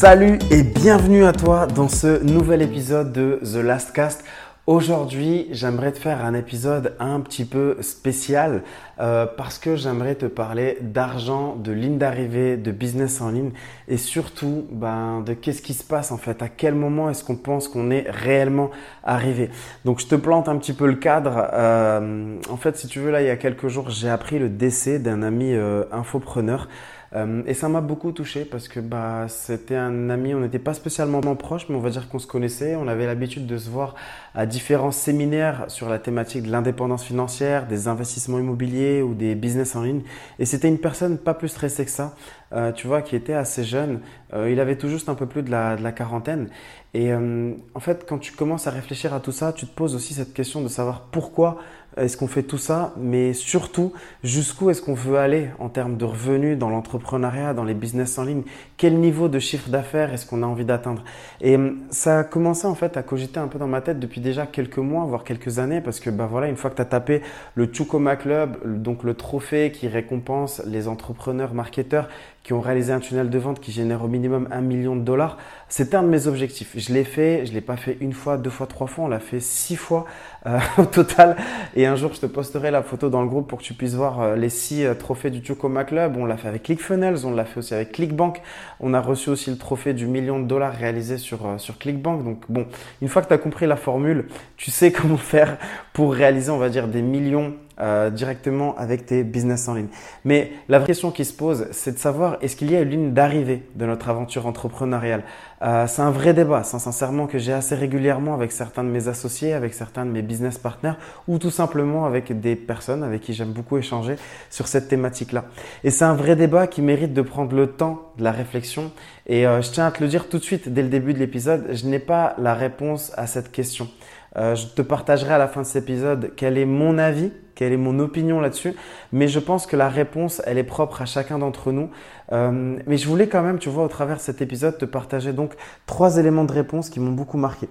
Salut et bienvenue à toi dans ce nouvel épisode de The Last Cast. Aujourd'hui, j'aimerais te faire un épisode un petit peu spécial euh, parce que j'aimerais te parler d'argent, de ligne d'arrivée, de business en ligne et surtout ben, de qu'est-ce qui se passe en fait, à quel moment est-ce qu'on pense qu'on est réellement arrivé? Donc je te plante un petit peu le cadre. Euh, en fait, si tu veux, là, il y a quelques jours, j'ai appris le décès d'un ami euh, infopreneur. Euh, et ça m'a beaucoup touché parce que bah, c'était un ami, on n'était pas spécialement proches, mais on va dire qu'on se connaissait. On avait l'habitude de se voir à différents séminaires sur la thématique de l'indépendance financière, des investissements immobiliers ou des business en ligne. Et c'était une personne pas plus stressée que ça, euh, tu vois, qui était assez jeune. Euh, il avait tout juste un peu plus de la, de la quarantaine. Et en fait, quand tu commences à réfléchir à tout ça, tu te poses aussi cette question de savoir pourquoi est-ce qu'on fait tout ça, mais surtout jusqu'où est-ce qu'on veut aller en termes de revenus dans l'entrepreneuriat, dans les business en ligne, quel niveau de chiffre d'affaires est-ce qu'on a envie d'atteindre? Et euh, ça a commencé en fait à cogiter un peu dans ma tête depuis déjà quelques mois, voire quelques années, parce que bah voilà, une fois que tu as tapé le Chukoma Club, donc le trophée qui récompense les entrepreneurs marketeurs qui ont réalisé un tunnel de vente qui génère au minimum un million de dollars. C'était un de mes objectifs. Je l'ai fait, je l'ai pas fait une fois, deux fois, trois fois, on l'a fait six fois euh, au total. Et un jour, je te posterai la photo dans le groupe pour que tu puisses voir euh, les six euh, trophées du Tucoma Club. On l'a fait avec ClickFunnels, on l'a fait aussi avec ClickBank. On a reçu aussi le trophée du million de dollars réalisé sur, sur ClickBank. Donc bon, une fois que tu as compris la formule, tu sais comment faire pour réaliser, on va dire, des millions euh, directement avec tes business en ligne. Mais la vraie question qui se pose, c'est de savoir est-ce qu'il y a une ligne d'arrivée de notre aventure entrepreneuriale? Euh, C'est un vrai débat, sincèrement, que j'ai assez régulièrement avec certains de mes associés, avec certains de mes business partners ou tout simplement avec des personnes avec qui j'aime beaucoup échanger sur cette thématique-là. Et c'est un vrai débat qui mérite de prendre le temps de la réflexion. Et euh, je tiens à te le dire tout de suite dès le début de l'épisode, je n'ai pas la réponse à cette question. Euh, je te partagerai à la fin de cet épisode quel est mon avis, quelle est mon opinion là-dessus. Mais je pense que la réponse, elle est propre à chacun d'entre nous. Euh, mais je voulais quand même, tu vois, au travers de cet épisode, te partager donc trois éléments de réponse qui m'ont beaucoup marqué.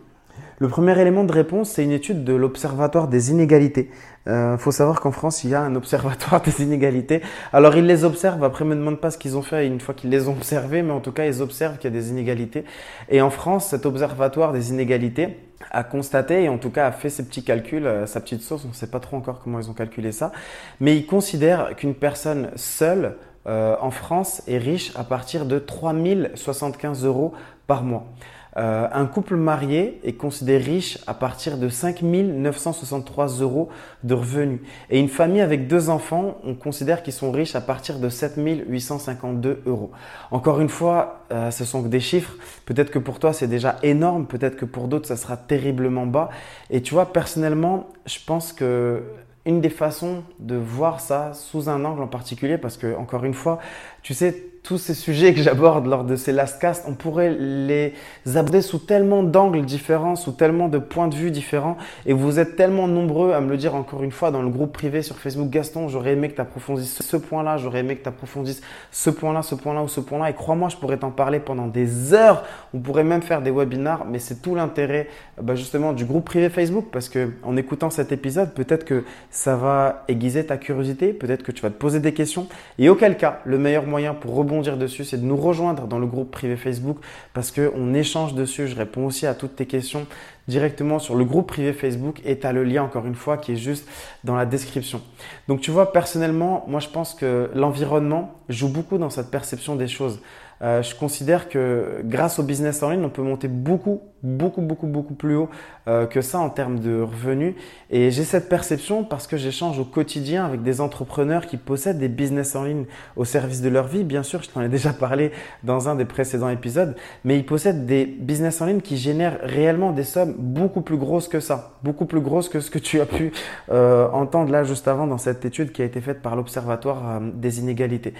Le premier élément de réponse, c'est une étude de l'Observatoire des inégalités. Il euh, faut savoir qu'en France, il y a un observatoire des inégalités. Alors, ils les observent. Après, me demande pas ce qu'ils ont fait une fois qu'ils les ont observés, mais en tout cas, ils observent qu'il y a des inégalités. Et en France, cet observatoire des inégalités a constaté et en tout cas a fait ses petits calculs, euh, sa petite sauce. On ne sait pas trop encore comment ils ont calculé ça, mais ils considèrent qu'une personne seule euh, en France est riche à partir de 3075 euros par mois. Euh, un couple marié est considéré riche à partir de 5 963 euros de revenus. Et une famille avec deux enfants, on considère qu'ils sont riches à partir de 7 852 euros. Encore une fois, euh, ce sont des chiffres. Peut-être que pour toi, c'est déjà énorme. Peut-être que pour d'autres, ça sera terriblement bas. Et tu vois, personnellement, je pense que une des façons de voir ça sous un angle en particulier, parce que encore une fois, tu sais, tous ces sujets que j'aborde lors de ces last cast, on pourrait les aborder sous tellement d'angles différents, sous tellement de points de vue différents. Et vous êtes tellement nombreux à me le dire encore une fois dans le groupe privé sur Facebook. Gaston, j'aurais aimé que tu approfondisses ce point-là, j'aurais aimé que tu approfondisses ce point-là, ce point-là ou ce point-là. Et crois-moi, je pourrais t'en parler pendant des heures. On pourrait même faire des webinars, mais c'est tout l'intérêt bah, justement du groupe privé Facebook parce que en écoutant cet épisode, peut-être que ça va aiguiser ta curiosité, peut-être que tu vas te poser des questions. Et auquel cas, le meilleur moyen pour rebondir dessus, c'est de nous rejoindre dans le groupe privé Facebook parce qu'on échange dessus. Je réponds aussi à toutes tes questions directement sur le groupe privé Facebook et tu as le lien encore une fois qui est juste dans la description. Donc tu vois, personnellement, moi je pense que l'environnement joue beaucoup dans cette perception des choses. Euh, je considère que grâce au business en ligne, on peut monter beaucoup, beaucoup, beaucoup, beaucoup plus haut euh, que ça en termes de revenus. Et j'ai cette perception parce que j'échange au quotidien avec des entrepreneurs qui possèdent des business en ligne au service de leur vie. Bien sûr, je t'en ai déjà parlé dans un des précédents épisodes, mais ils possèdent des business en ligne qui génèrent réellement des sommes beaucoup plus grosses que ça, beaucoup plus grosses que ce que tu as pu euh, entendre là juste avant dans cette étude qui a été faite par l'Observatoire des inégalités.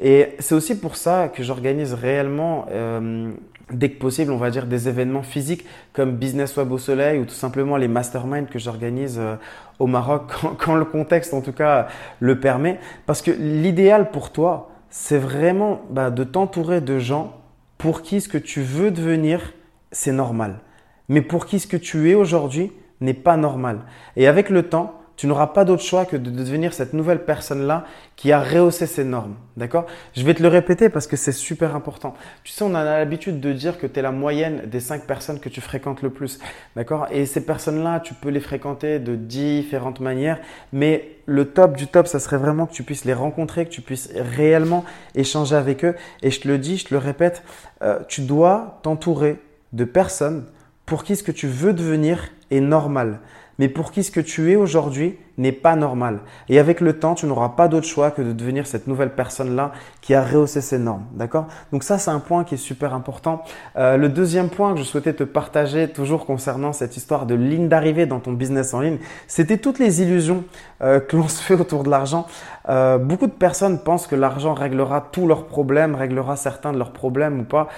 Et c'est aussi pour ça que j'organise réellement, euh, dès que possible, on va dire des événements physiques comme Business Web au Soleil ou tout simplement les masterminds que j'organise euh, au Maroc quand, le contexte en tout cas le permet. Parce que l'idéal pour toi, c'est vraiment bah, de t'entourer de gens pour qui ce que tu veux devenir, c'est normal. Mais pour qui ce que tu es aujourd'hui n'est pas normal. Et avec le temps, Tu n'auras pas d'autre choix que de devenir cette nouvelle personne-là qui a rehaussé ses normes. D'accord? Je vais te le répéter parce que c'est super important. Tu sais, on a l'habitude de dire que tu es la moyenne des cinq personnes que tu fréquentes le plus. D'accord? Et ces personnes-là, tu peux les fréquenter de différentes manières, mais le top du top, ça serait vraiment que tu puisses les rencontrer, que tu puisses réellement échanger avec eux. Et je te le dis, je te le répète, euh, tu dois t'entourer de personnes pour qui ce que tu veux devenir est normal. Mais pour qui ce que tu es aujourd'hui n'est pas normal. Et avec le temps, tu n'auras pas d'autre choix que de devenir cette nouvelle personne-là qui a rehaussé ses normes. D'accord? Donc ça, c'est un point qui est super important. Euh, le deuxième point que je souhaitais te partager, toujours concernant cette histoire de ligne d'arrivée dans ton business en ligne, c'était toutes les illusions euh, que l'on se fait autour de l'argent. Euh, beaucoup de personnes pensent que l'argent réglera tous leurs problèmes, réglera certains de leurs problèmes ou pas,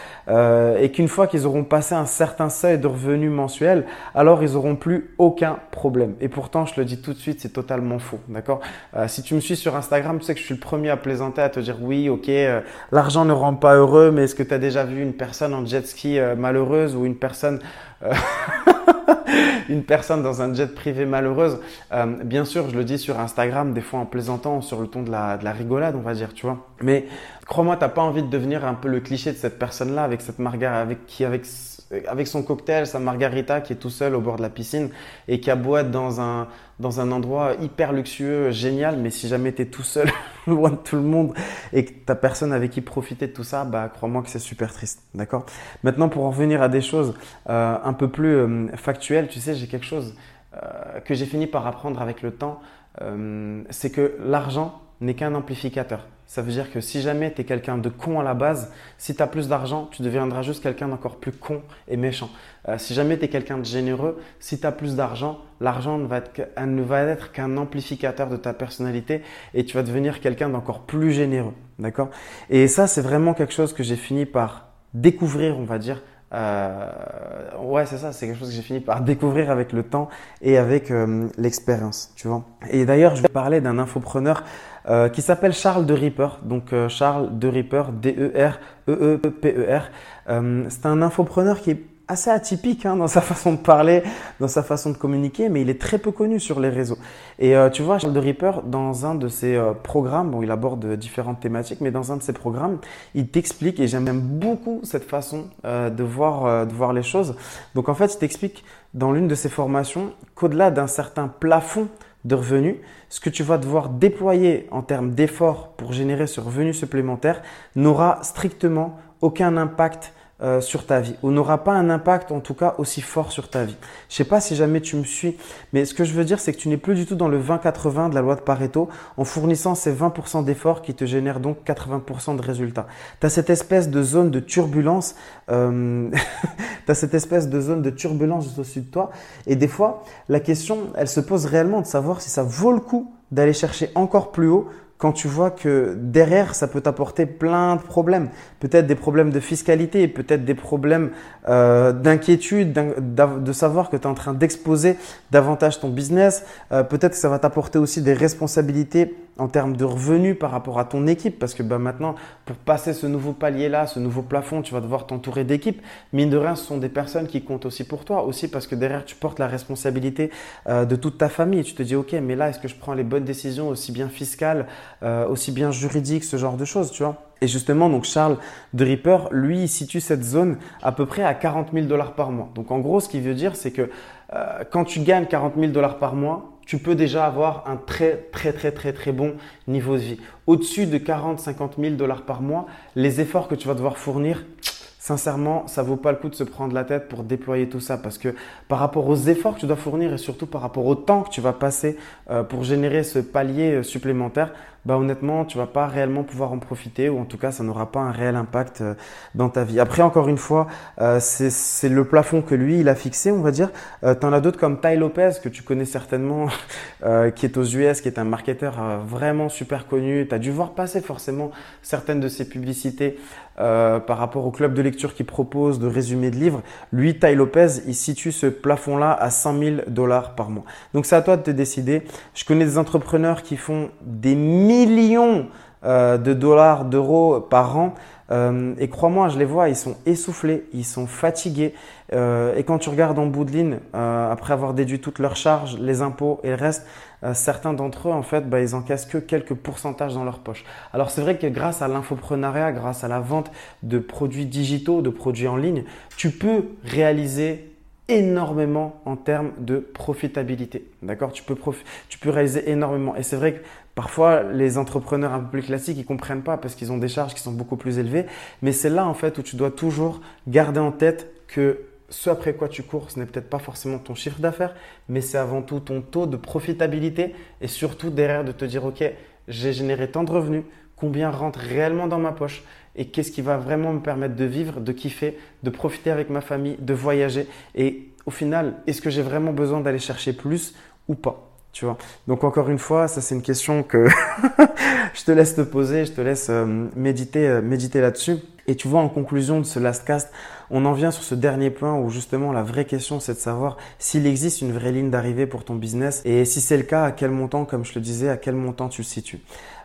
et qu'une fois qu'ils auront passé un certain seuil de revenus mensuels, alors ils n'auront plus aucun problème. Et pourtant, je le dis tout de suite, totalement faux, d'accord? Euh, Si tu me suis sur Instagram, tu sais que je suis le premier à plaisanter, à te dire oui, ok, euh, l'argent ne rend pas heureux, mais est-ce que tu as déjà vu une personne en jet ski euh, malheureuse ou une personne une personne dans un jet privé malheureuse? bien sûr, je le dis sur Instagram, des fois en plaisantant, sur le ton de la, de la rigolade, on va dire, tu vois. Mais crois-moi, t'as pas envie de devenir un peu le cliché de cette personne-là avec cette margarita, avec qui, avec avec son cocktail, sa margarita qui est tout seul au bord de la piscine et qui a beau être dans un, dans un endroit hyper luxueux, génial, mais si jamais tu es tout seul, loin de tout le monde et que tu personne avec qui profiter de tout ça, bah crois-moi que c'est super triste. D'accord? Maintenant, pour en revenir à des choses euh, un peu plus euh, factuelles, tu sais, j'ai quelque chose euh, que j'ai fini par apprendre avec le temps, c'est que l'argent n'est qu'un amplificateur. Ça veut dire que si jamais tu es quelqu'un de con à la base, si tu as plus d'argent, tu deviendras juste quelqu'un d'encore plus con et méchant. Euh, si jamais tu es quelqu'un de généreux, si tu as plus d'argent, l'argent ne va être, qu'un amplificateur de ta personnalité et tu vas devenir quelqu'un d'encore plus généreux. D'accord? Et ça, c'est vraiment quelque chose que j'ai fini par découvrir, on va dire, euh, ouais, c'est ça, c'est quelque chose que j'ai fini par découvrir avec le temps et avec euh, l'expérience, tu vois. Et d'ailleurs, je vais parler d'un infopreneur euh, qui s'appelle Charles de Ripper. Donc euh, Charles de Ripper, D-E-R-E-E-P-E-R. Euh, c'est un infopreneur qui est assez atypique hein, dans sa façon de parler, dans sa façon de communiquer, mais il est très peu connu sur les réseaux. Et tu vois, Charles de Ripper, dans un de ses programmes, bon, il aborde différentes thématiques, mais dans un de ses programmes, il t'explique, et j'aime beaucoup cette façon de, voir, de voir les choses. Donc en fait, il t'explique dans l'une de ses formations qu'au-delà d'un certain plafond de revenus, ce que tu vas devoir déployer en termes d'efforts pour générer ce revenu supplémentaire n'aura strictement aucun impact euh, sur ta vie ou n'aura pas un impact en tout cas aussi fort sur ta vie. Je sais pas si jamais tu me suis, mais ce que je veux dire c'est que tu n'es plus du tout dans le 20-80 de la loi de Pareto en fournissant ces 20% d'efforts qui te génèrent donc 80% de résultats. Tu as cette espèce de zone de turbulence, euh, cette espèce de zone de turbulence juste au-dessus de toi et des fois la question elle se pose réellement de savoir si ça vaut le coup d'aller chercher encore plus haut quand tu vois que derrière, ça peut t'apporter plein de problèmes. Peut-être des problèmes de fiscalité, peut-être des problèmes euh, d'inquiétude, de savoir que tu es en train d'exposer davantage ton business. Euh, peut-être que ça va t'apporter aussi des responsabilités en termes de revenus par rapport à ton équipe, parce que bah, maintenant, pour passer ce nouveau palier-là, ce nouveau plafond, tu vas devoir t'entourer d'équipes. Mine de rien, ce sont des personnes qui comptent aussi pour toi, aussi parce que derrière, tu portes la responsabilité euh, de toute ta famille. Tu te dis, ok, mais là, est-ce que je prends les bonnes décisions, aussi bien fiscales, euh, aussi bien juridiques, ce genre de choses, tu vois? Et justement, donc Charles de Ripper, lui, il situe cette zone à peu près à 40 000 dollars par mois. Donc en gros, ce qu'il veut dire, c'est que euh, quand tu gagnes 40 000 dollars par mois, tu peux déjà avoir un très très très très très bon niveau de vie. Au-dessus de 40-50 000 dollars par mois, les efforts que tu vas devoir fournir, sincèrement, ça vaut pas le coup de se prendre la tête pour déployer tout ça parce que par rapport aux efforts que tu dois fournir et surtout par rapport au temps que tu vas passer euh, pour générer ce palier euh, supplémentaire, bah honnêtement, tu vas pas réellement pouvoir en profiter ou en tout cas, ça n'aura pas un réel impact euh, dans ta vie. Après, encore une fois, euh, c'est le plafond que lui, il a fixé, on va dire. Euh, tu en as d'autres comme Ty Lopez, que tu connais certainement, qui est aux US, qui est un marketeur vraiment super connu. Tu as dû voir passer forcément certaines de ses publicités par rapport au club de lecture qui propose de résumés de livres. Lui, Ty Lopez, il situe ce plafond-là à 100 000 dollars par mois. Donc, c'est à toi de te décider. Je connais des entrepreneurs qui font des milliers millions euh, de dollars, d'euros par an. Euh, et crois-moi, je les vois, ils sont essoufflés, ils sont fatigués. Euh, et quand tu regardes en bout de ligne, après avoir déduit toutes leurs charges, les impôts et le reste, certains d'entre eux, en fait, bah, ils encaissent que quelques pourcentages dans leur poche. Alors c'est vrai que grâce à l'infoprenariat, grâce à la vente de produits digitaux, de produits en ligne, tu peux réaliser énormément en termes de profitabilité. D'accord? Tu peux, tu peux réaliser énormément. Et c'est vrai que parfois, les entrepreneurs un peu plus classiques, ils comprennent pas parce qu'ils ont des charges qui sont beaucoup plus élevées. Mais c'est là, en fait, où tu dois toujours garder en tête que ce après quoi tu cours, ce n'est peut-être pas forcément ton chiffre d'affaires, mais c'est avant tout ton taux de profitabilité et surtout derrière de te dire, OK, j'ai généré tant de revenus, combien rentre réellement dans ma poche et qu'est-ce qui va vraiment me permettre de vivre, de kiffer, de profiter avec ma famille, de voyager. Et au final, est-ce que j'ai vraiment besoin d'aller chercher plus ou pas? Donc encore une fois, ça c'est une question que je te laisse te poser, je te laisse euh, méditer, euh, méditer là-dessus. Et tu vois, en conclusion de ce last cast, on en vient sur ce dernier point où justement la vraie question c'est de savoir s'il existe une vraie ligne d'arrivée pour ton business et si c'est le cas, à quel montant, comme je le disais, à quel montant tu le situes.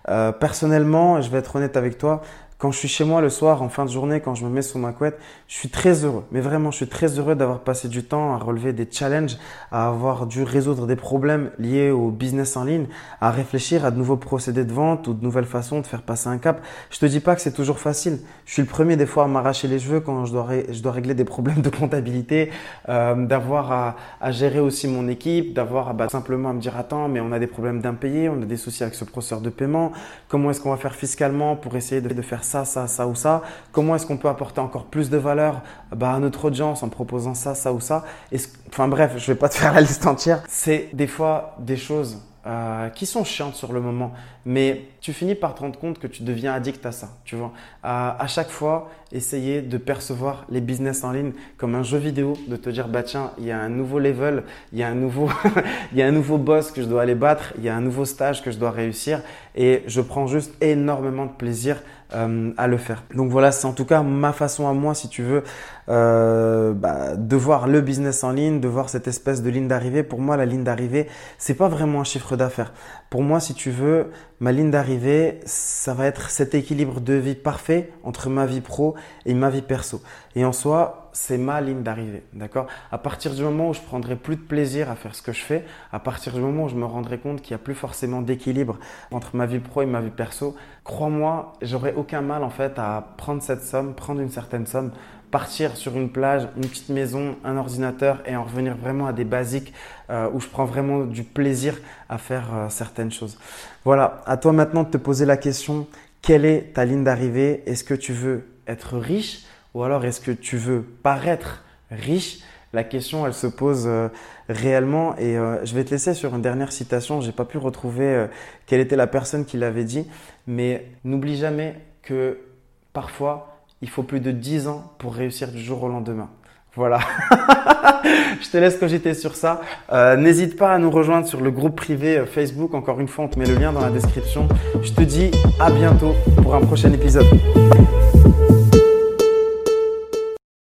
Euh, personnellement, je vais être honnête avec toi, quand je suis chez moi le soir, en fin de journée, quand je me mets sous ma couette, je suis très heureux. Mais vraiment, je suis très heureux d'avoir passé du temps à relever des challenges, à avoir dû résoudre des problèmes liés au business en ligne, à réfléchir à de nouveaux procédés de vente ou de nouvelles façons de faire passer un cap. Je te dis pas que c'est toujours facile. Je suis le premier des fois à m'arracher les cheveux quand je dois, régler des problèmes de comptabilité, euh, d'avoir à, à, gérer aussi mon équipe, d'avoir bah, simplement à me dire attends, mais on a des problèmes d'impayés, on a des soucis avec ce processeur de paiement. Comment est-ce qu'on va faire fiscalement pour essayer de faire ça ça, ça, ou ça Comment est-ce qu'on peut apporter encore plus de valeur bah, à notre audience en proposant ça, ça ou ça? Enfin bref, je vais pas te faire la liste entière. C'est des fois des choses euh, qui sont chiantes sur le moment, mais tu finis par te rendre compte que tu deviens addict à ça. Tu vois, à chaque fois, essayer de percevoir les business en ligne comme un jeu vidéo, de te dire bah tiens, il y a un nouveau level, il y a un nouveau, il y a un nouveau boss que je dois aller battre, il y a un nouveau stage que je dois réussir, et je prends juste énormément de plaisir euh, à le faire. Donc voilà, c'est en tout cas ma façon à moi, si tu veux, euh, bah, de voir le business en ligne, de voir cette espèce de ligne d'arrivée. Pour moi, la ligne d'arrivée, c'est pas vraiment un chiffre d'affaires. Pour moi, si tu veux, ma ligne d'arrivée, ça va être cet équilibre de vie parfait entre ma vie pro et ma vie perso. Et en soi, c'est ma ligne d'arrivée, d'accord? À partir du moment où je prendrai plus de plaisir à faire ce que je fais, à partir du moment où je me rendrai compte qu'il n'y a plus forcément d'équilibre entre ma vie pro et ma vie perso, crois-moi, j'aurai aucun mal en fait à prendre cette somme, prendre une certaine somme partir sur une plage, une petite maison, un ordinateur et en revenir vraiment à des basiques euh, où je prends vraiment du plaisir à faire euh, certaines choses. Voilà, à toi maintenant de te poser la question, quelle est ta ligne d'arrivée? Est-ce que tu veux être riche? Ou alors est-ce que tu veux paraître riche? La question, elle se pose euh, réellement et je vais te laisser sur une dernière citation. J'ai pas pu retrouver quelle était la personne qui l'avait dit, mais n'oublie jamais que parfois il faut plus de 10 ans pour réussir du jour au lendemain. Voilà. je te laisse cogiter sur ça. Euh, n'hésite pas à nous rejoindre sur le groupe privé euh, Facebook. Encore une fois, on te met le lien dans la description. Je te dis à bientôt pour un prochain épisode.